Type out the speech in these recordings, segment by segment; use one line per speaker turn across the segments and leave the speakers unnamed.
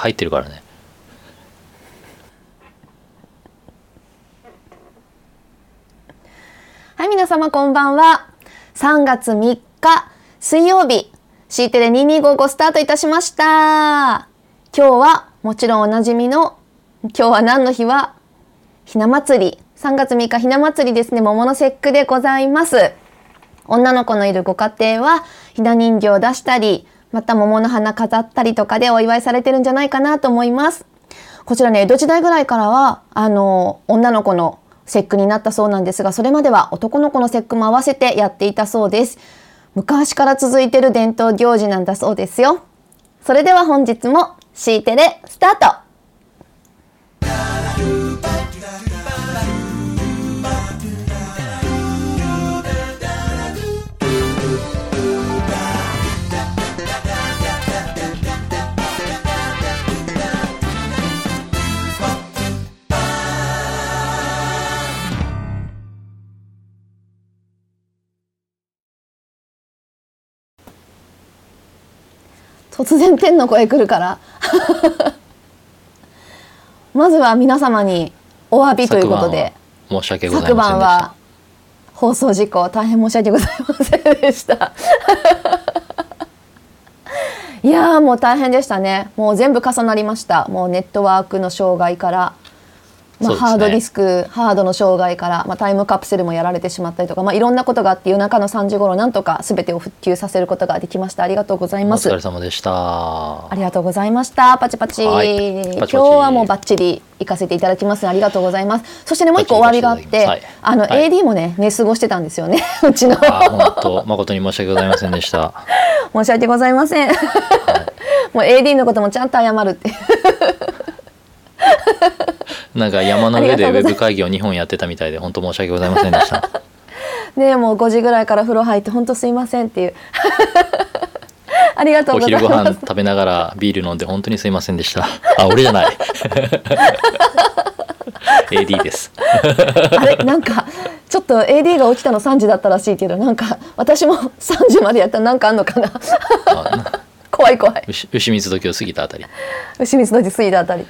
入ってるからね
はい、皆様こんばんは。3月3日水曜日、C テレ2255スタートいたしました。今日はもちろんおなじみの、今日は何の日はひな祭り。3月3日ひな祭りですね。桃の節句でございます。女の子のいるご家庭はひな人形を出したり、また桃の花飾ったりとかでお祝いされてるんじゃないかなと思います。こちらね、江戸時代ぐらいからは、あの、女の子の節句になったそうなんですが、それまでは男の子の節句も合わせてやっていたそうです。昔から続いてる伝統行事なんだそうですよ。それでは本日も C テレスタート突然天の声来るから。まずは皆様にお詫びということで
申し訳
昨晩は放送事故大変申し訳ございませんでした。いやーもう大変でしたね。もう全部重なりました。もうネットワークの障害から、まあハードディスクハードの障害から、まあ、タイムカプセルもやられてしまったりとか、まあ、いろんなことがあって夜中の3時頃なんとか全てを復旧させることができましたありがとうござい
お
ます
疲れ様でした
ありがとうございました。パチパチ。
はいパチパチ
今日はもうバッチリ行かせていただきます。ありがとうございます。そしてねもう一個お詫びがあって、
バッチリ行かせてい
あの、AD もね寝過ごしてたんですよね。うちの
あ本当誠に申し訳ございませんでした
申し訳ございません。もう AD のこともちゃんと謝るって。
なんか山の上でウェブ会議を2本やってたみたいで本当申し訳ございませんでした
ねもう5時ぐらいから風呂入って本当すいませんっていう。ありがとう
お
ござい
昼ご。飯食べながらビール飲んで本当にすいませんでしたあ俺じゃない AD です
あれなんかちょっと AD が起きたの3時だったらしいけどなんか私も3時までやったらなんかあんのかな。
あ
怖い怖い。
牛牛水時を過ぎたあたり。
牛水の字過ぎたあたり。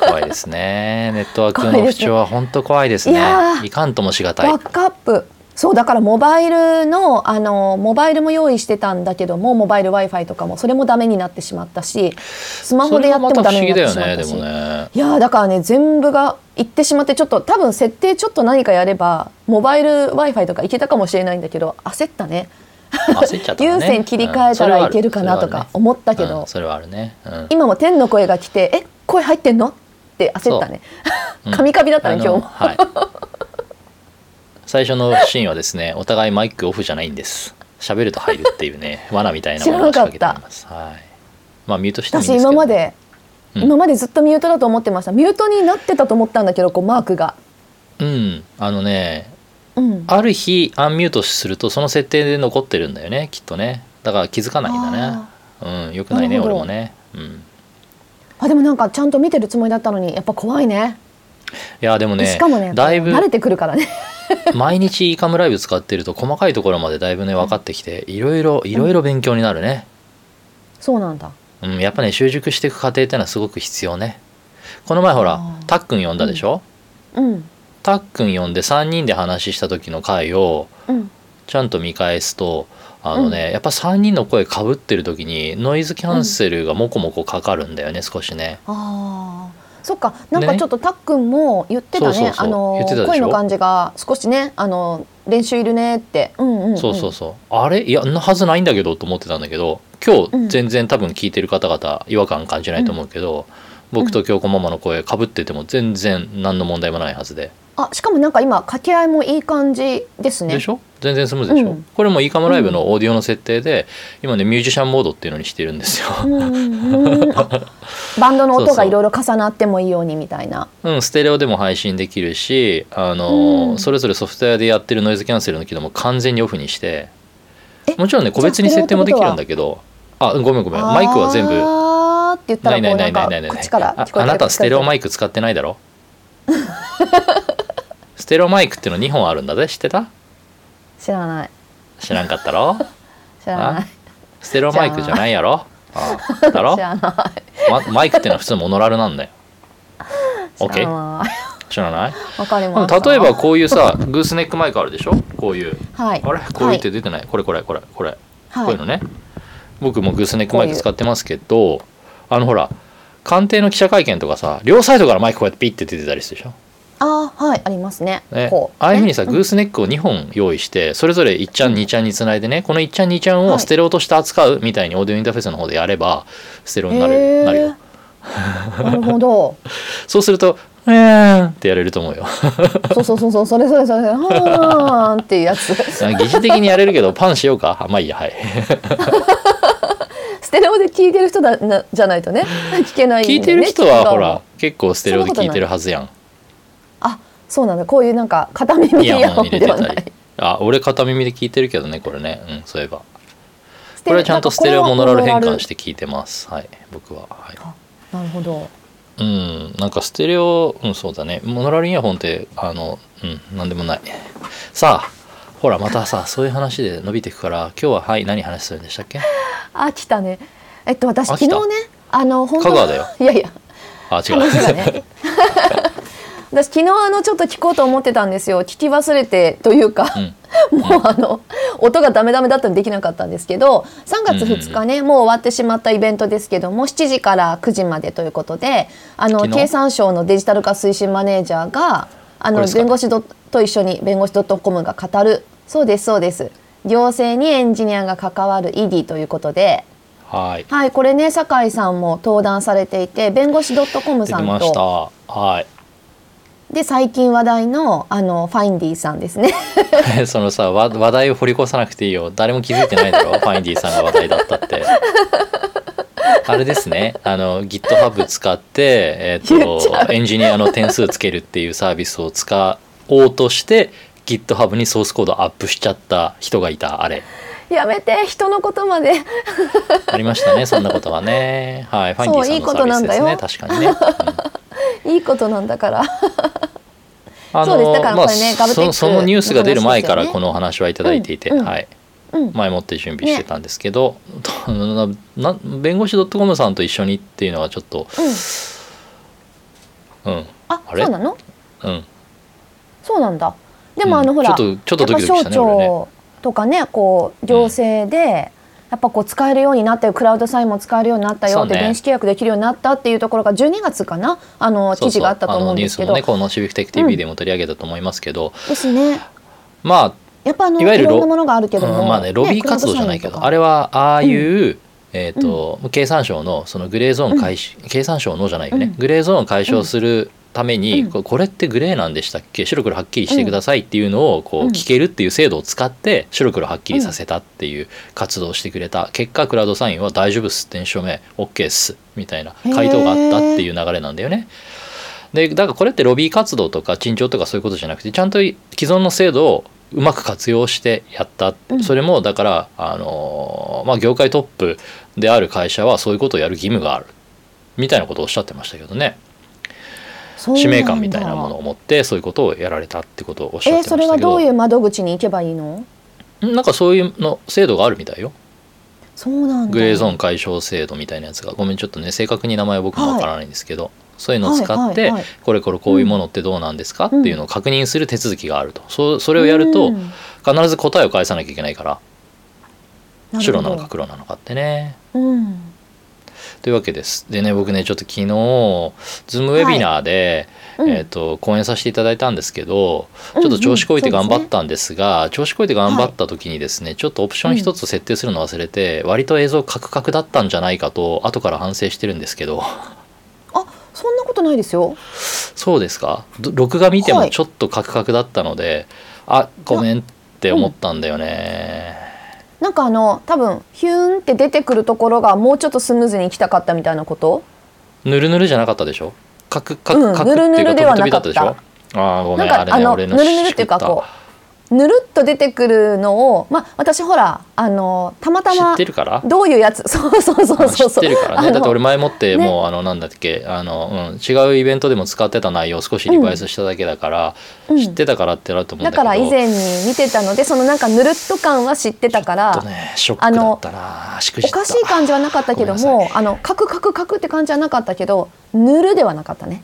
怖いですね。ネットワークの不調は本当怖いですね。
いやー。
いかんともしがたい。
バックアップ。そうだからモバイルのあのモバイルも用意してたんだけどもモバイル w i f i とかもそれもダメになってしまったしスマホでやってもダメになってしまったし、
ねね。
いやーだからね全部がいってしまってちょっと多分設定ちょっと何かやればモバイル w i f i とかいけたかもしれないんだけど焦ったね
焦っちゃったね。
有線切り替えたらいけるかなとか思ったけど。
うんそれはあるね。うん。
今も天の声が来て「え声入ってんの?」って焦ったね。
う。ん。
カミカミだったね今日も。
はい。最初のシーンはですねお互いマイクオフじゃないんです。喋ると入るっていうね 罠みたいなものを仕掛けてます。はい。まあミュートして
私
ですけど。
今まで、
うん。
今までずっとミュートだと思ってました。ミュートになってたと思ったんだけどこうマークが。
うん。あのね
うん。
ある日アンミュートするとその設定で残ってるんだよねきっとね。だから気づかないんだね。うんよくないね俺もね。うん。
あでもなんかちゃんと見てるつもりだったのにやっぱ怖いね。
いやでもね
しかもね
だいぶ
慣れてくるからね。
毎日イカムライブ使ってると細かいところまでだいぶね分かってきていろいろいろいろ勉強になるね、
そうなんだ。
うん、やっぱね習熟していく過程ってのはすごく必要ね。この前ほらたっくん呼んだでしょ、
うん
たっくん呼んで3人で話した時の回を
うん。
ちゃんと見返すとあのね、やっぱ3人の声かぶってる時にノイズキャンセルがもこもこかかるんだよね、少しね。
あー。そっか。なんかちょっとたっくんも言ってたね。
そうそうそう。
あの
言ってたでしょ？
声の感じが少しねあの練習いるねって。うんうん、うん、
そうそうそう。あれ？いやんなはずないんだけどと思ってたんだけど今
うん。
日全然多分聞いてる方々違和感感じないと思うけど、僕と京子ママの声かぶってても全然何の問題もないはずで、
あしかもなんか今掛け合いもいい感じですね。
でしょ？全然スムーズでしょ、
うん。
これもイーカムライブのオーディオの設定で、今ねミュージシャンモードっていうのにしてるんですよ、
バンドの音がいろいろ重なってもいいようにみたいな。
うん、ステレオでも配信できるしあの、
うん。
それぞれソフトウェアでやってるノイズキャンセルの機能も完全にオフにして。
え
もちろんね個別に設定もできるんだけど。あごめんごめん。マイクは全部。
って言った
ないな
らこなか
いうないないないない。
口から
あなたステレオマ
イ
イク使ってないだろ？ステレオマイクっていうの2本あるんだぜ。知ってた？
知らない。
知らんかったろ？
知らない。
ステレオマイクじゃないやろ？あだろ？
知らない。
まマイクっていうのは普通モノラルなんだよ。OK 知らない。
わかりました。
例えばこういうさグースネックマイクあるでしょ？こういう。
はい。
あれ？こういうって出てない、これこれこれこれ、
はい。
こういうのね。僕もグースネックマイク使ってますけどあのほら官邸の記者会見とかさ両サイドからマイクこうやってピッて出てたりするでしょ？
あーはいありますね。
ね
こう
ああいうふうにさ、
ね。
グースネックを2本用意してそれぞれ1ちゃん2ちゃんにつないでねこの1ちゃん2ちゃん
はい。
をステレオとして扱うみたいにオーディオインターフェースの方でやればステレオになる,、
へー
なるよ。
なるほど。
そうすると「えーん」ってやれると思うよ。
そうそうそうそうそれそれそれはーんっていうやつ。
疑似的にやれるけどパンしようか？あまあいいや。はい。
ステレオで聞いてる人だなじゃないとね。聞けないね
聞いてる人はほら結構ステレオで聞いてるはずやん。
あそうなんだ。こういうなんか片耳
イ
イヤ
ヤホン
ではない。
あ俺片耳で聞いてるけどねこれね。うんそういえば。これはちゃんとステレオモノラル変換
し
して聞いてます。はい僕は。はい。
なるほど。
うんなんかステレオうんそうだね。モノラルイヤホンってあのうんなんでもない。さあほらまたさそういう話で伸びていくから今日ははい何話するんでしたっけ？
あ来たね。えっと私昨日ねあの本当
香川だよ。
いやいや。
あ違う。
ね私昨日あのちょっと聞こうと思ってたんですよ。聞き忘れてというか、もうあの音がダメダメだったんでできなかったんですけど3月2日ね、もう終わってしまったイベントですけども7時から9時までということであの経産省のデジタル化推進マネージャーがあの弁護士どと一緒に弁護士 .com が語る。そうですそうです。行政にエンジニアが関わる ED ということで。
はい。
はい、これね酒井さんも登壇されていて弁護士 .com さん
出てました。
と
はい
で最近話題のあのファインディさんですね。
そのさ話話題を掘り越さなくていいよ。誰も気づいてないだろ？ファインディさんが話題だったって。あれですね。あの GitHub 使って、えーとエンジニアの点数つけるっていうサービスを使おうとして GitHub にソースコードアップしちゃった人がいたあれ
やめて人のことまで。
ありましたねそんなことはね。はいファインディさん
いいこ
のサービス
となんだよ。
ですね確かにね、う ん
いいことなんだから。
あ
そうです。だから
まあ
これねガブテック
そそのニュースが出る前からこのお話はいただいていて、
うんうん。
はい。
うん。
前もって準備してたんですけど、なな弁護士 .com さんと一緒にっていうのはちょっと
うん。
うん。
あ
あれ？
そうなの？
うん。
そうなんだ。でも
うん。
あのほら、
ちょっとちょっとドキドキしたね俺ね
とかねこう行政で、やっぱこう使えるようになったよクラウドサインも使えるようになったよ
そうね。
って電子契約できるようになったっていうところが12月かな？あの記事があったと思うんですけど。
そうそうあのニュースもねこのシビックテック TV でも取り上げたと思いますけど、
ですね。
ま
やっぱあのい
いわゆるロ
ろんなものがあるけ
あ、
ども、
うんまあねロビー活動じゃないけど、あれはああいう、えーと経産省のそのグレーゾーン解消、経産省のじゃないよね、
うん。
グレーゾーンを解消するために、
うん。
ここれってグレーなんでしたっけ？白黒はっきりしてくださいっていうのをこう
うん。
聞けるっていう制度を使って白黒はっきりさせたっていう活動をしてくれた。結果クラウドサインは大丈夫っす。電子署名 OK っす。みたいな回答があったっていう流れなんだよね。でだからこれってロビー活動とか陳情とかそういうことじゃなくてちゃんと既存の制度をうまく活用してやった。
うん。
それもだから、あのーまあ、業界トップである会社はそういうことをやる義務がある。みたいなことをおっしゃってましたけどね使命感みたいなものを持ってそういうことをやられたってことをおっしゃってま
えーそれ
したけど
はどういう窓口に行けばいいの？
なんかそういうの制度があるみたいよ。
そうなんだ。
グレーゾーン解消制度みたいなやつが。ごめんちょっとね正確に名前は僕もわからないんですけど、そういうのを使って、
はいはいはい。
これこれこういうものってどうなんですか、っていうのを確認する手続きがあると。そそれをやると
うん。
必ず答えを返さなきゃいけないから。白なのか黒なのかってね。
うん
というわけです。でね僕ねちょっと昨日 Zoom ウェビナーで、
うん。
えー、と講演させていただいたんですけど、
うん
ちょっと調子こいて
うんうん
頑張ったんですが、調子こいて頑張った時にですね、ちょっとオプション一つ設定するの忘れて、割と映像カクカクだったんじゃないかと後から反省してるんですけど。
あそんなことないですよ。
そうですか？ど録画見て
はい。
もちょっとカクカクだったので、あごめんって思ったんだよね。
なんかあの多分ヒューンって出てくるところがもうちょっとスムーズに行きたかったみたいなこと？
ぬるぬるじゃなかったでしょ？カクカ
うん
クカクっていうか飛び飛びだった。でしょ？あーごめんあれ
なんかあの
ね俺の
ぬるぬるっていうかこうぬるっと出てくるのをまあ私ほらあのたまた
知
ま
ってるから？
どういうやつ？そうそうそうそう。そう
知ってるから
あの
ねだって俺前もって
ね。
もうあのなんだっけあの、うん、違うイベントでも使ってた内容を少しリバイスしただけだから、
うん。
知ってたからってなると思うんだ
だ
けど。
から以前に見てたのでそのなんかぬるっと感は知ってたから
ねショックだったな。しくじった。
おかしい感じはなかったけどもあのカクカクカクって感じはなかったけどぬるではなかったね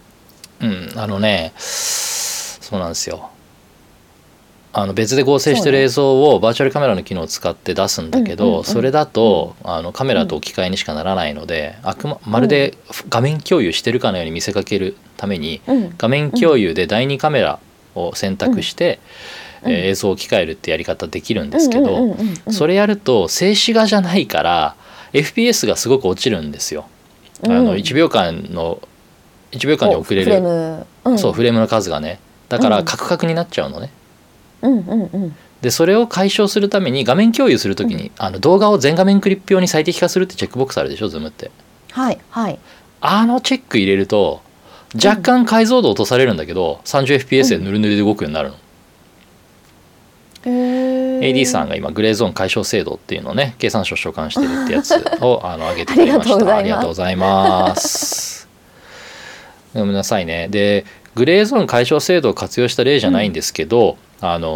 うんあのねそうなんですよあの別で合成してる映像をバーチャルカメラの機能を使って出すんだけど、それだと、あのカメラと置き換えにしかならないので、あくままるで画面共有してるかのように見せかけるために、
うん。
画面共有で第2カメラを選択して、
うん。
えー映像を置き換えるってやり方できるんですけど、それやると静止画じゃないから FPS がすごく落ちるんですよ。あ
うん。
の1秒間の1秒間に送れる
フレー
そうフレームの数がね。だか
うん。
らカクカクになっちゃうのね。
うんうんうん。
でそれを解消するために画面共有するときに、あの動画を全画面クリップ用に最適化するってチェックボックスあるでしょズームって。
はいはい。
あのチェック入れると若干解像度落とされるんだけど 30fps でヌルヌルで動くようになるの。AD さんが今グレーゾーン解消制度っていうのをね経産省所管してるってやつを あの上げてくれました。あり
がとう
ございます。ごめん なさいね。でグレーゾーン解消制度を活用した例じゃないんですけど、あのー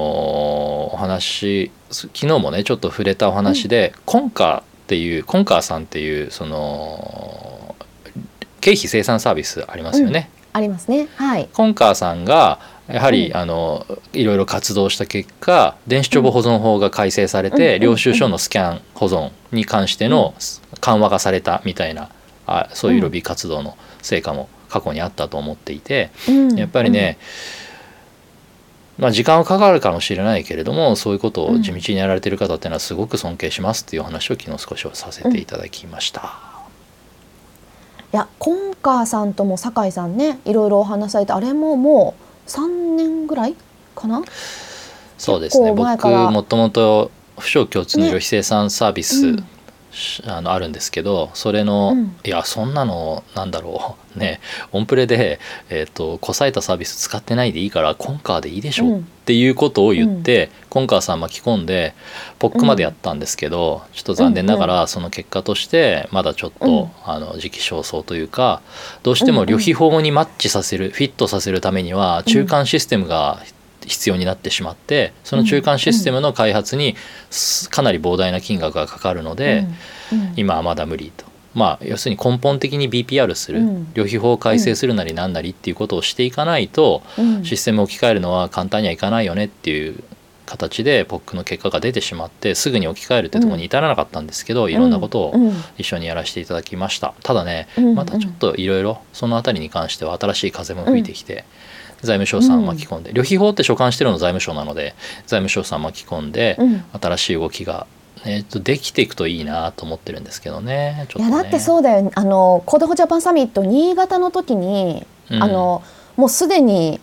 お話昨日もねちょっと触れたお話で、コンカーっていうコンカーさんっていうその経費生産サービスありますよね、
ありますね。はい。
コンカーさんがやはり、
うん。
あのいろいろ活動した結果電子帳簿保存法が改正されて、
うん。
領収書のスキャン保存に関しての緩和がされたみたいなあそういうロビー活動の成果も過去にあったと思っていて、
うん。
やっぱりね、まあ、時間はかかるかもしれないけれどもそういうことを地道にやられてる方っていうのはすごく尊敬しますっていうお話を昨日少しはさせていただきました。
いやコンカーさんとも酒井さんねいろいろお話されてあれももう3年ぐらいかな？
そうですね。僕もともと不詳共通の旅費生産サービス、
うん。
しあのあるんですけどそれの、
うん。
いやそんなのなんだろう。ねオンプレで、えー、とこさえたサービス使ってないでいいからコンカーでいいでしょ、
うん。
っていうことを言って、コンカーさん巻き込んでポックまでやったんですけど、ちょっと残念ながらその結果としてまだちょっと、
うん。
あの時期尚早というかどうしても旅費法にマッチさせる、フィットさせるためには中間システムが必要になってしまってその中間システムの開発にすかなり膨大な金額がかかるので、今はまだ無理と。まあ、要するに根本的に BPR する、
うん。
旅費法を改正するなりなんなりっていうことをしていかないと、
うん。
システムを置き換えるのは簡単にはいかないよねっていう形で POC の結果が出てしまってすぐに置き換えるってところに至らなかったんですけど、いろんなことを
うん。
一緒にやらせていただきました。ただね、
うん。
またちょっといろいろその辺りに関しては新しい風も吹いてきて、財務省さん巻き込んで、旅費法って所管してるの財務省なので財務省さん巻き込んで、
うん。
新しい動きが、えっとできていくといいなと思ってるんですけどねちょっとね。
いやだってそうだよ。あのコードフォジャパンサミット新潟の時に、
うん。
あのもうすでに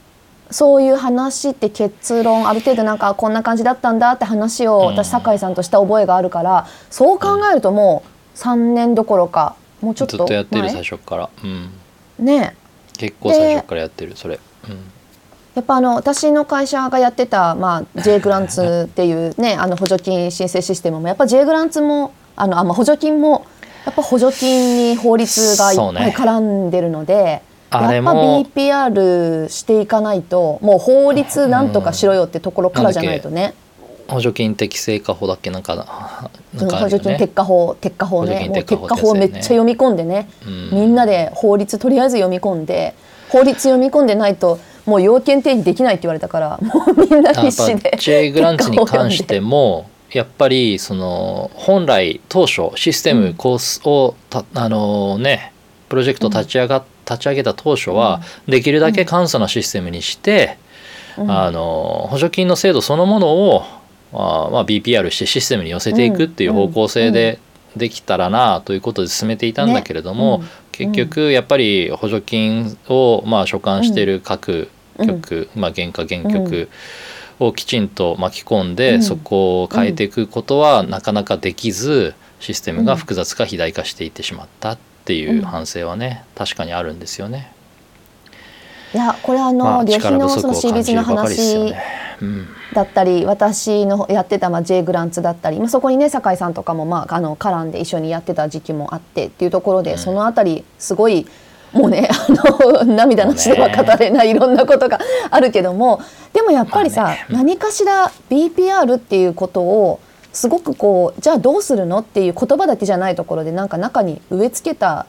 そういう話って結論ある程度なんかこんな感じだったんだって話を
うん。
私酒井さんとした覚えがあるからそう考えるともう3年どころかもうちょっと
ずっとやってる
前？
最初から。うん。
ね。
結構最初からやってるそれ。うん
やっぱあの私の会社がやってた、まあ、J グランツっていうね あの補助金申請システムもやっぱ J グランツもあのあ、まあ、補助金もやっぱ補助金に法律がいっぱい絡んでるので、やっぱ
も
BPR していかないともう法律なんとかしろよってところからじゃないとね、
補助金適正化法だっけなんかね。
補助金鉄火法鉄火法ね。もう
金鉄火法
鉄火法めっちゃ読み込んでね、
うん。
みんなで法律とりあえず読み込んで法律読み込んでないともう要件定義できないって言われたからもうみんな必死で
ぱ J グランツに関してもやっぱりその本来当初システムコースをたあのねプロジェクト立ち上が立ち上げた当初はできるだけ簡素なシステムにしてあの補助金の制度そのものをあまあ BPR してシステムに寄せていくっていう方向性でできたらなということで進めていたんだけれども、結局やっぱり補助金をまあ所管している各局、まあ、原価原局をきちんと巻き込んで、
うん。
そこを変えていくことはなかなかできずシステムが複雑化肥大化していってしまったっていう反省はね、確かにあるんですよね。
いやこれあの、
まあ
旅費のその
を感じ
CBS の話だったり私のやってたまあ J グランツだったり、まあ、そこにね酒井さんとかもまああの絡んで一緒にやってた時期もあってっていうところで、
うん。
そのあたりすごいもうねあの 涙なしでは語れないいろんなことがあるけどもでもやっぱりさ、
まあね。
何かしら BPR っていうことをすごくこうじゃあどうするのっていう言葉だけじゃないところでなんか中に植え付けた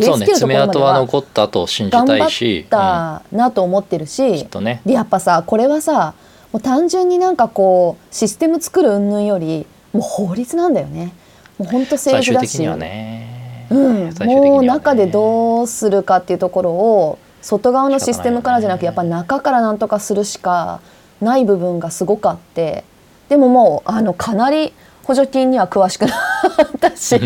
そうね爪痕は残ったと信じ
頑張
たいし
っ、たなと思ってるし、
うんきっとね。
でやっぱさこれはさもう単純になんかこうシステム作る云々よりもう法律なんだよね。もう本当
最
政治だし。
終的にはね、
うん、
ね。
もう中でどうするかっていうところを外側のシステムからじゃなくやっぱ中からなんとかするしかない部分がすごくあって。でももうあのかなり補助金には詳しくなったし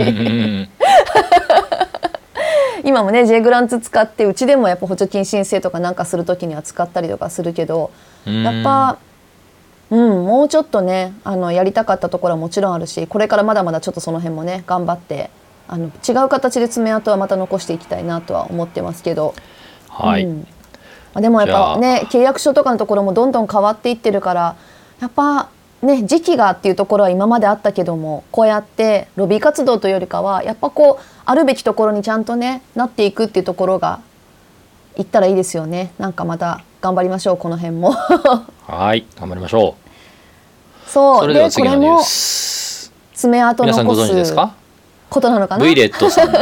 今もね J グランツ使ってうちでもやっぱ補助金申請とかなんかする時には使ったりとかするけど
うん。
やっぱ、うん、もうちょっとねあのやりたかったところはもちろんあるしこれからまだまだちょっとその辺もね頑張ってあの違う形で爪痕はまた残していきたいなとは思ってますけど、
はい、
うん。まあでもやっぱね契約書とかのところもどんどん変わっていってるからやっぱね時期がっていうところは今まであったけどもこうやってロビー活動というよりかはやっぱこうあるべきところにちゃんとねなっていくっていうところがいったらいいですよね。なんかまた頑張りましょうこの辺も。
はい頑張りましょう。
そう。
それでは
これも
ス。
爪痕残す
存知ですか？
ことなのかな
？V レットさんの。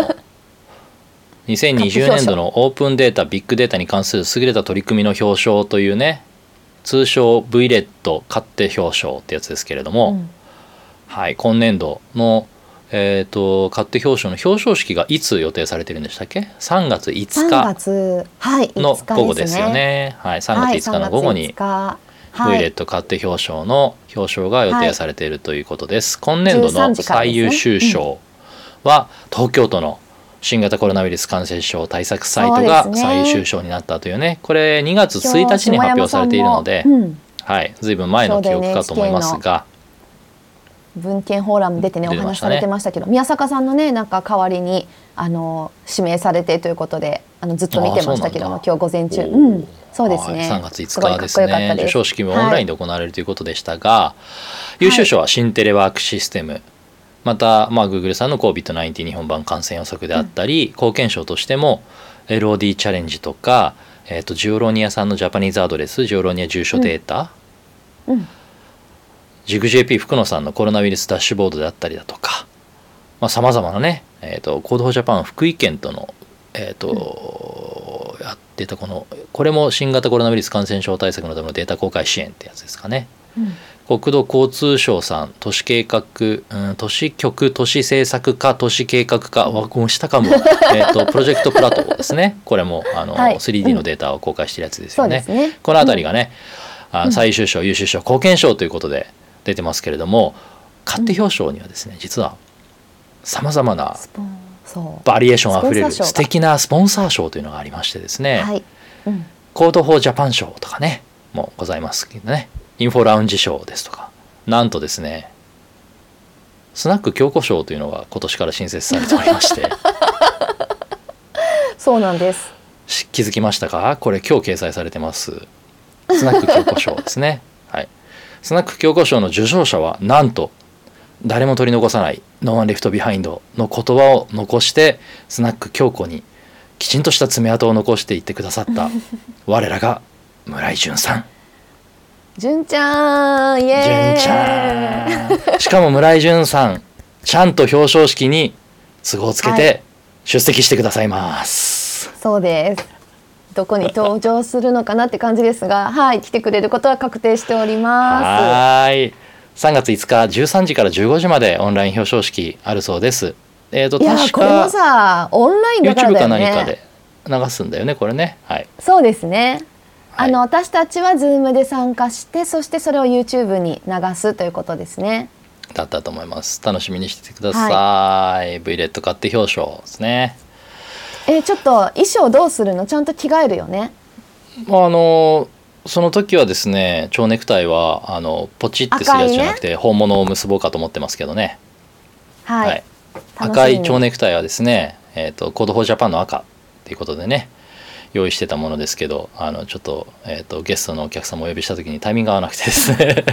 2020年度のオープンデータビッグデータに関する優れた取り組みの表彰というね通称 V レット勝手表彰ってやつですけれども、
うん。
はい、今年度の、えー、と勝手表彰の表彰式がいつ予定されてるんでしたっけ？3月5
3
日の
5日
午後ですよね。はい、3
はい
月5日の午後に
3月5日。
V
はい。
レット勝手表彰の表彰が予定されているということです。今年度
13
の最優秀賞は東京都の新型コロナウイルス感染症対策サイトが最優秀賞になったというね。これ2月1日に発表されているので、
うん。
はい、ずいぶん前の記憶かと思いますが、
文献フォーラム出てねお話しされてましたけど宮坂さんのねなんか代わりにあの指名されてということであのずっと見てましたけども今日午前中。うんそうですね。
はい。3月5
すごいかっ
日です
こよかったです。
ね授賞式もオンラインで行われるということでしたが、優秀賞は新テレワークシステム。また、まあ、Google さんの COVID-19 日本版感染予測であったり、貢献賞としても LOD チャレンジとか、えー、とジオロニアさんのジャパニーズアドレスジオロニア住所データ、
うん
ジグ JP 福野さんのコロナウイルスダッシュボードであったりだとかさまざ、まなね、えー、と Code for Japan 福井県との、えーとやってたこのこれも新型コロナウイルス感染症対策のためのデータ公開支援ってやつですかね。
うん。
国土交通省さん都市計画、うん、都市局都市政策課都市計画課わもう下かも えーと Project PLATEAU ですね。これもあの、
はい。
3D のデータを公開してるやつですよね。
ですね。
この辺りがね、あ最優秀賞優秀賞貢献賞ということで出てますけれども勝手表彰にはですね実はさまざまなバリエーションあふれる素敵なスポンサー賞というのがありましてですね、
はい。うん。
Code for Japan 賞とかねもございますけどね Infolounge 賞ですとかなんとですねスナック京子賞というのが今年から新設されておりまして。
そうなんです。
し気づきましたか？これ今日掲載されてます。スナック京子賞ですね。はいスナック京子賞の受賞者はなんと誰も取り残さない「No One Left Behind」の言葉を残してスナック京子にきちんとした爪痕を残していってくださった 我らが村井純さん。
純ちゃんイエーイ。
純ちゃん。しかも村井純さんちゃんと表彰式に都合をつけ
は
て出席してくださいます、
そうですどこに登場するのかなって感じですが はい来てくれることは確定しておりま
はーい。3月5日13時から15時までオンライン表彰式あるそうです。えっ、と
すいや
確
これも
か
さオンラインだから
YouTube か
だよね。
何かで流すんだよねこれね。はい。
そうですね。
はい。
あの私たちは Zoom で参加してそしてそれを YouTube に流すということですね。
だったと思います。楽しみにしててください、V レッド買って表彰ですね
えーちょっと衣装どうするの？ちゃんと着替えるよね。
まああのその時はですね蝶ネクタイはあのポチってするやつじゃなくて、本物を結ぼうかと思ってますけどね。
はい。
はい。赤い蝶ネクタイはですね、えー、と Code for Japan の赤っていうことでね用意してたものですけどあのちょっと,、えー、とゲストのお客様をお呼びした時にタイミング合わなくてですね。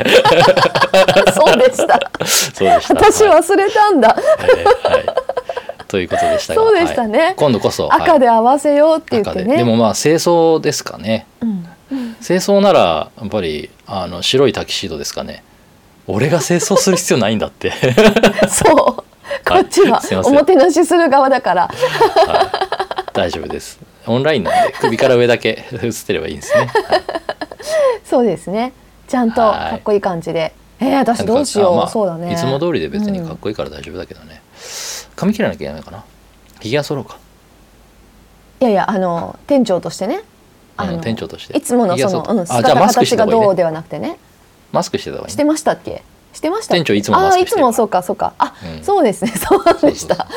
そうでした。
そうでした。
私
はい
忘れたんだ、
えーはいということでしたが
そうでしたね。
はい。今度こそ、はい。
赤で合わせようって言っ
赤
てね。
で。でもまあ清掃ですかね。
うん、
清掃ならやっぱりあの白いタキシードですかね。俺が清掃する必要ないんだって。
そう。こっちはおもてなしする側だから。
大丈夫です。オンラインなんで首から上だけ 映ってればいいんですね。
そうですね。ちゃんとかっこいい感じで、えー、私どうしよう、
あまあ
そうだね。
いつも通りで別にかっこいいから大丈夫だけどね、髪切らなきゃいけないかな。ひげは剃ろうか。
いやいやあの店長としてね。あの
うん店長として。
いつものその、う姿形がどうではなくてね。
マスクしてた方がいいね。
してましたっけ？してました
店長いつもマスクしてる。
あーいつもそうかそうか。あ、
うん。
そうですね。そうでした。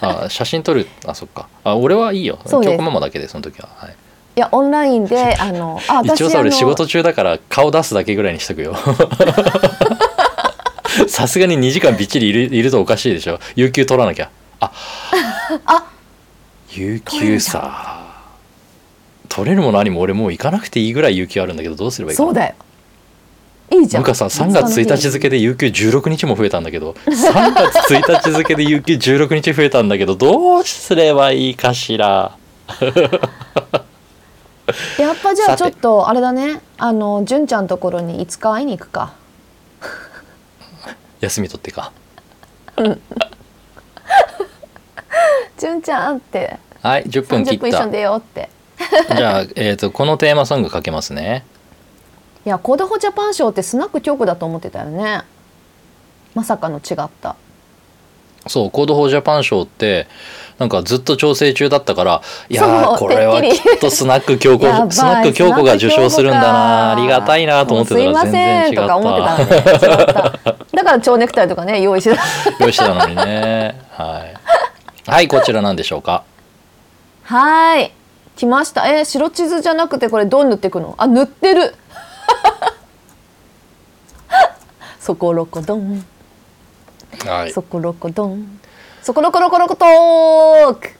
あ写真撮るあそっか。あ俺はいいよ。京子ママだけでその時は、はい、
いやオンラインであのあ 私
一応さ俺
あの
仕事中だから顔出すだけぐらいにしとくよさすがに2時間びっちりいるいるとおかしいでしょ。有給取らなきゃ。あ
あ
有給さ。取れるも何も俺もう行かなくていいぐらい有給あるんだけどどうすればいいかな。
そうだよ。いいじゃん。
なんかさ3月1日付で有給16日も増えたんだけど。3月1日付で有給16日増えたんだけど。どうすればいいかしら。
やっぱじゃあちょっとあれだね。あの純ちゃんのところにいつか会いに行くか
休み取ってか。
純ちゃんって。
はい10分切
30
った。
分一緒に出ようって。
じゃあ、えー、とこのテーマソングかけますね。
いや Code for Japan 賞ってスナック京子だと思ってたよね。まさかの違った
そう Code for Japan 賞ってなんかずっと調整中だったからいやこれは
き
っとスナック京子スナック京子が受賞するんだな。ありがたいなと思ってたら全然違っ
すいません。とか思ってた。ねだから蝶ネクタイとかね用意してた。
用意してたのにね。はい。はいこちらなんでしょうか？
はーい。来ました。え白地図じゃなくてこれどう塗っていくの？あ塗ってる。そころこどん
はい。
そころこどん。そころころころこトーク。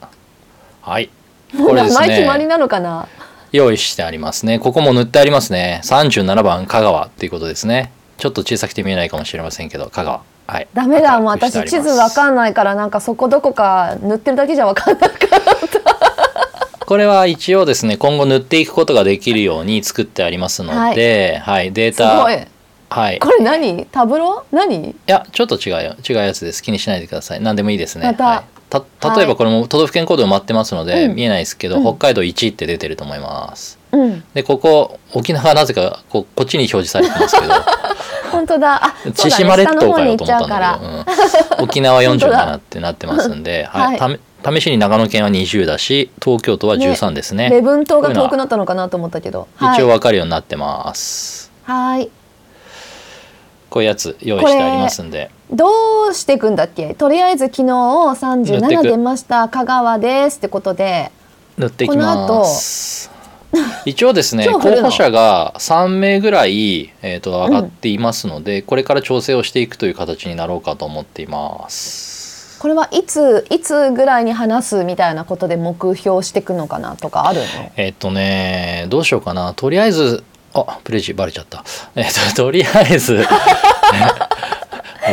はい。これです
名前決まり
ね
なのかな。
用意してありますね。ここも塗ってありますね。37番香川っていうことですね。ちょっと小さくて見えないかもしれませんけど香川。はい。
ダメだ。もう私地図わかんないからなんかそこどこか塗ってるだけじゃわかんないから
これは一応ですね今後塗っていくことができるように作ってありますので、はい。デー
す
タはい。
これ何？タブロ？ー何？
いやちょっと違うよ。違うやつです。気にしないでください。何でもいいですね。
また。
はい、た例えばこれも都道府県コード埋まってますので、
うん。
見えないですけど、
うん
北海道1って出てると思います。
うん。
でここ沖縄はなぜかここっちに表示されてますけど。
本当だ。あ
千島列島かよと思った
ん
だけど、うん。沖縄
本当だ
47ってなってますんで、はい。
はい。
ため試しに長野県は20だし東京都は13ですね。
礼文島が遠くなったのかなと思ったけど。はい。
一応分かるようになってます、
はい
こういうやつ用意してありますんで。
どうしていくんだっけ？とりあえず昨日
塗って
37
く。
出ました。香川ですってことで。
塗っていきます。一応ですね 候補者が3名ぐらい、えー、と上がっていますので、これから調整をしていくという形になろうかと思っています。
これはいついつぐらいに話すみたいなことで目標していくのかなとかあるの？
えっ、とねどうしようかな。とりあえずあプレジバレちゃった。えっ、ととりあえず。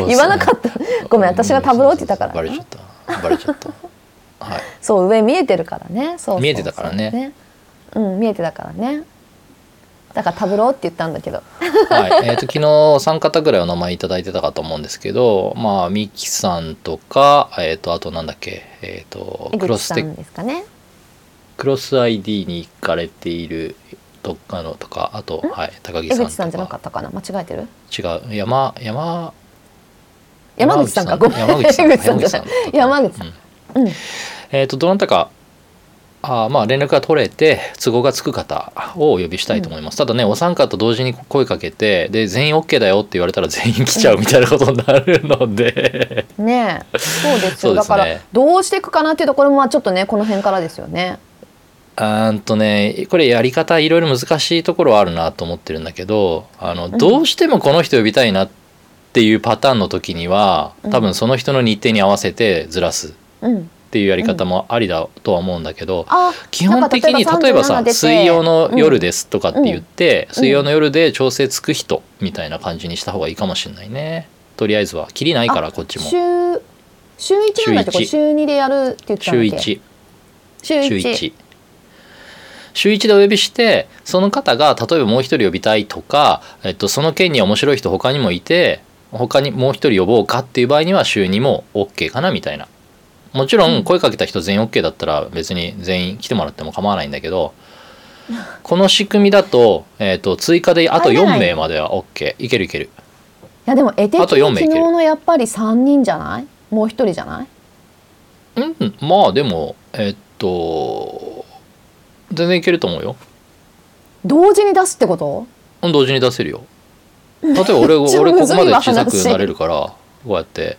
言わなかった。ごめん私がタブローって言ったから
バレちゃった。バレちゃった。はい。
そう上見えてるからね。そう
見えてたからね。
うん見えてたからね。だからタブローって言ったんだけど。
はい、えー、と昨日お三方ぐらいお名前いただいてたかと思うんですけどまあミキさんとか、えー、とあとなんだっけ、えー、と
江
クロステ
口さんですかね。
クロス ID に行かれているとあのとかあと、はい、高木
江
さん
口さんじゃな
とか
かったかな？間違えてる？
違う。山山
山口さんか？ごめん。
山口さん。
江口さん山口さんうん。
えっ、とどなたかあーまあ連絡が取れて都合がつく方をお呼びしたいと思います、ただねお三方同時に声かけてで全員 OK だよって言われたら全員来ちゃうみたいなことになるので、
ねえ。そうです
そうですね。
よだからどうしていくかなっていうところもまあちょっとねこの辺からですよね
あーんとねこれやり方いろいろ難しいところはあるなと思ってるんだけどあの、どうしてもこの人呼びたいなっていうパターンの時には多分その人の日程に合わせてずらすっ
うん。
ていうやり方もありだとは思うんだけど、
あ
基本的に例えばさ「
37出て
水曜の夜です」とかって言って、
うん。
水曜の夜で調整つく人みたいな感じにした方がいいかもしれないね。とりあえずは。切りないからこっちも。
週週一なんだっけ？
週一。
週二でやるって言ってたんだ
週
っけ
？1
週
週
一。
1週1でお呼びしてその方が例えばもう一人呼びたいとか、えっと、その件に面白い人他にもいて他にもう一人呼ぼうかっていう場合には週2も OK かなみたいな。もちろん声かけた人全員 OK だったら別に全員来てもらっても構わないんだけど この仕組みだと,、えっと追加であと4
入れない。
名までは OK いけるいける。
いやでも絵的に昨日のやっぱり三人じゃない？もう一人じゃない？
うん。まあでもえっと全然いけると思うよ。
同時に出すってこと？
うん同時に出せるよ。例えば俺 俺ここまで小さく
話
なれるからこうやって。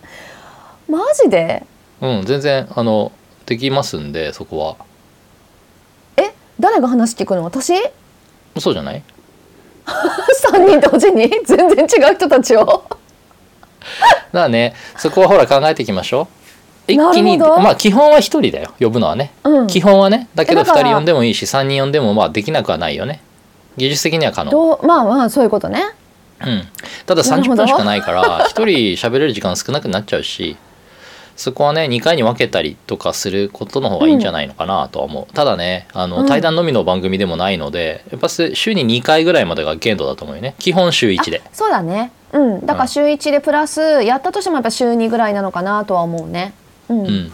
マジで？
うん全然あのできますんでそこは。
え誰が話聞くの？私？
そうじゃない？
三人同時に？全然違う人たちを。
だからねそこはほら考えていきましょう一気にまあ基本は一人だよ。呼ぶのはね、
うん。
基本はねだけど二
えだから
人呼んでもいいし三人呼んでもまあできなくはないよね。技術的には可能。
まあまあそういうことね。
うん、ただ30
なるほど。
分しかないから一人喋れる時間少なくなっちゃうしそこはね2回に分けたりとかすることの方がいいんじゃないのかなとは思う、ただねあの、
うん。
対談のみの番組でもないのでやっぱ週に2回ぐらいまでが限度だと思うよね。基本週1で。
あそうだね。うん。だから週一でプラスやったとしてもやっぱ週二ぐらいなのかなとは思うね。うん、
うん。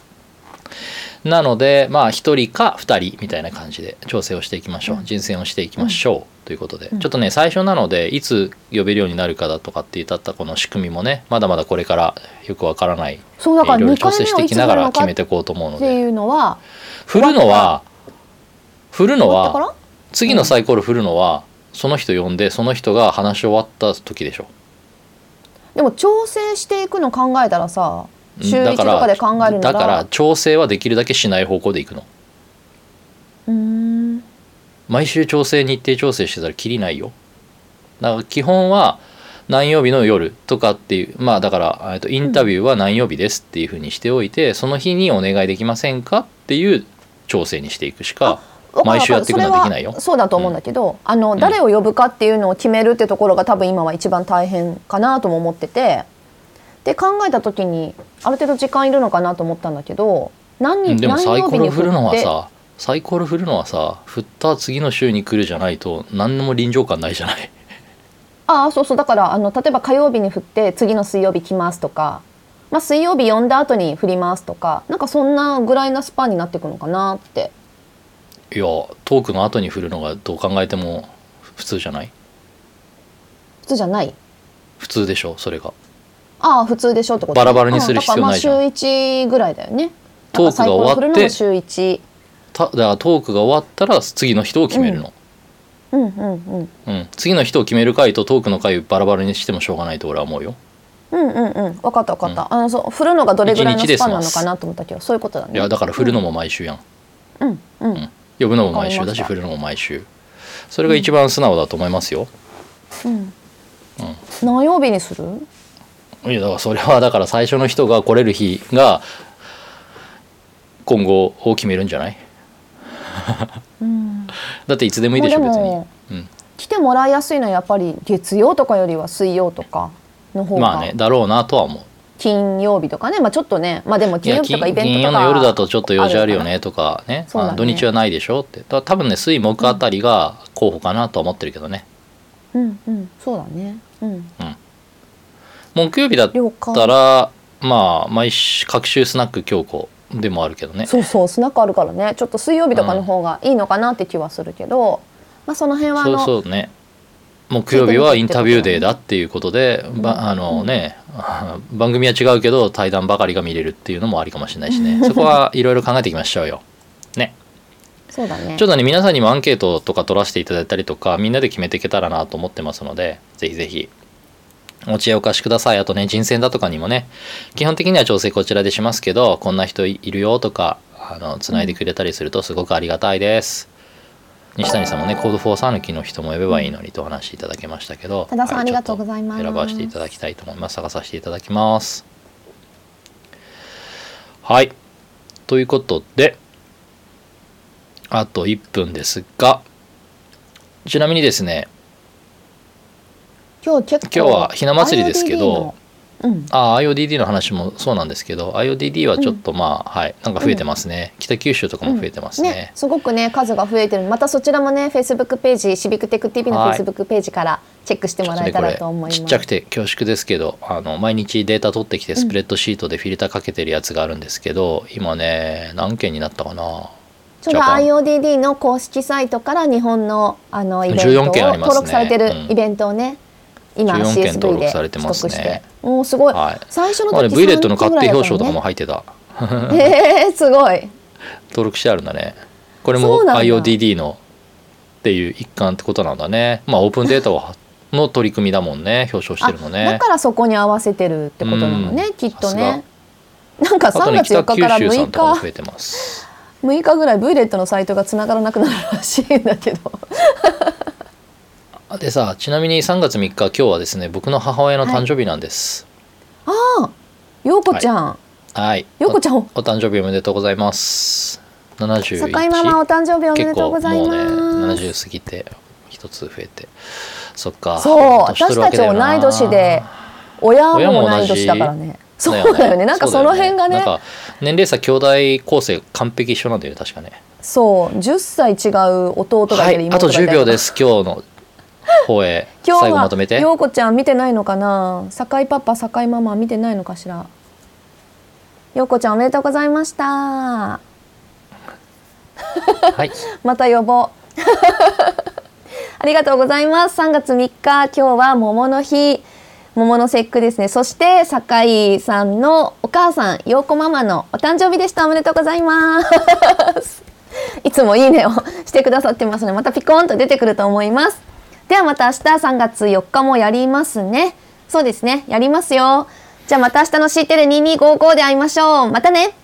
なのでまあ1人か2人みたいな感じで調整をしていきましょう、
うん。
人選をしていきましょう、ということで、
うん。
ちょっとね最初なのでいつ呼べるようになるかだとかって言ったこの仕組みもねまだまだこれからよくわからない
そうだから二
いろいろ調整していきながら決めていこうと思うので。
ていうのは
振るのは振るのは次のサイコロ振るのはその人呼んでその人が話し終わった時でしょ。
でも調整していくの考えたらさ
うん
週一とかで考える
だから調整はできるだけしない方向でいくの。
うーん。
毎週調整日程調整してたらきりないよ。だから基本は何曜日の夜とかっていうまあだからえっとインタビューは何曜日ですっていうふうにしておいて、その日にお願いできませんかっていう調整にしていくしか毎週やっていくのはできないよ。
そうだと思うんだけど、あの
ん
誰を呼ぶかっていうのを決めるってところが多分今は一番大変かなとも思っててで考えた時にある程度時間いるのかなと思ったんだけど何
うん
日何
でもサイコロ振るのはさサイコロ振るのはさ振った次の週に来るじゃないと何も臨場感ないじゃない？
ああそうそう。だからあの例えば火曜日に振って次の水曜日来ますとか、まあ、水曜日呼んだ後に振りますとかなんかそんなぐらいなスパンになっていくのかなって。
いやトークの後に振るのがどう考えても普通じゃない？
普通じゃない。
普通でしょそれが
ああ普通でしょってこと。
バラバラにする必要ないじゃん。
ああだからまあ週1ぐらいだよね。
トークが終わって
週1
ただからトークが終わったら次の人を決めるの、
うんうんうん。
うん。次の人を決める回とトークの回バラバラにしてもしょうがないと俺は思うよ。
うんうんうん。分かった分かった、あのそう振るのがどれぐらいのスパンなのかなと思ったけどそういうことだね。
いやだから振るのも毎週やん、
うんうん。
呼ぶのも毎週だ
し
振るのも毎週。それが一番素直だと思いますよ、
うん。何曜日にする？
いやだからそれはだから最初の人が来れる日が今後を決めるんじゃない？
うん。
だっていつでもいいでしょ別に。うん、
来てもらいやすいのはやっぱり月曜とかよりは水曜とかの方が
まあねだろうなとは思う。
金曜日とかね。まあちょっとねまあでも金曜日とかイベン
金
トとか
曜の夜だとちょっと用事あるよねとかね。
ね
まあ土日はないでしょ？って。だ多分ね水木あたりが候補かなとは思ってるけどね。
うん。うん。そうだね。うん
木曜日だったらまあ毎週各週スナック強行でもあるけどね。
そうそうスナックあるからね。ちょっと水曜日とかの方がいいのかなって気はするけど、まあその辺はあ
そう
の
そうね。木曜日はインタビューデーだっていうことでばあのね 番組は違うけど対談ばかりが見れるっていうのもありかもしれないしね。そこはいろいろ考えていきましょうよ。ね、
そうだね。
ちょっとね皆さんにもアンケートとか取らせていただいたりとかみんなで決めていけたらなと思ってますのでぜひぜひお知恵をお貸しください。あとね人選だとかにもね基本的には調整こちらでしますけどこんな人いるよとかあのつないでくれたりするとすごくありがたいです。西谷さんもねコードフォーサヌキの人も呼べばいいのにとお話しいただきましたけど
多田さん
はい
ありがとうございます。
選ばせていただきたいと思います。探させていただきます。はい。ということであと1分ですがちなみにですね
今日結構
今日はひな祭りですけど
IODD の。うん、
ああ IODD の話もそうなんですけど IODD はちょっとまあ、はいなんか増えてますね、北九州とかも増えてますね,、
ね、すごくね数が増えてる。またそちらもねフェイスブックページシビックテック TV のフ
はい
ェイスブックページからチェックしてもらえたらと思います、
ちっちゃくて恐縮ですけどあの毎日データ取ってきてスプレッドシートでフィルターかけてるやつがあるんですけど、今ね何件になったかな。
ちょうど IODD の公式サイトから日本のあのイベントを
14件ありますね。
登録されてる
うん。
イベントをね、今
14件
CSV
登録
で
されてますね。
取得して、もうすごい、
はい。
最初の
まあね、
時
V レットの確定表彰とかも
入
入ってた。
えー、すごい。
登録してあるんだね。これも IODD のっていう一環ってことなんだね。まあオープンデータはの取り組みだもんね。表彰してるの
あ
ね
だからそこに合わせてるってことなのね、
うん。
きっとね。なんか3
あとね
月4
北九
日から
州さ
6
んとかも
日。
増えてます。
6日ぐらい V レットのサイトがつながらなくなるらしいんだけど
でさちなみに3月3日今日はですね僕の母親の誕生日なんです。
ああ陽子ちゃん、
はい、
陽子ちゃん。
おお誕生日おめでとうございます。71
坂井ママお誕生日おめでとうございます。
結構もうね70過ぎて一つ増えて。そっか。
そう。私たち同い年で親
親
も同い年だからね。そうだよね。なんかその辺がね。
なんか年齢差兄弟構成完璧一緒なんだよね確かね。
そう。10歳違う弟がいる
はい。あと10
妹がいたり
秒です今日の放映
今日
最後まとめて。
は陽子ちゃん見てないのかな？酒井パパ酒井ママ見てないのかしら？陽子ちゃんおめでとうございました。
はい。
また呼ぼう。ありがとうございます。3月3日今日は桃の日。桃の節句ですね。そして酒井さんのお母さん陽子ママのお誕生日でした。おめでとうございます。いつもいいねをしてくださってますのでまたピコーンと出てくると思いますではまた明日3月4日もやりますね。そうですね。やりますよ。じゃあまた明日の C テレ2255で会いましょう。またね。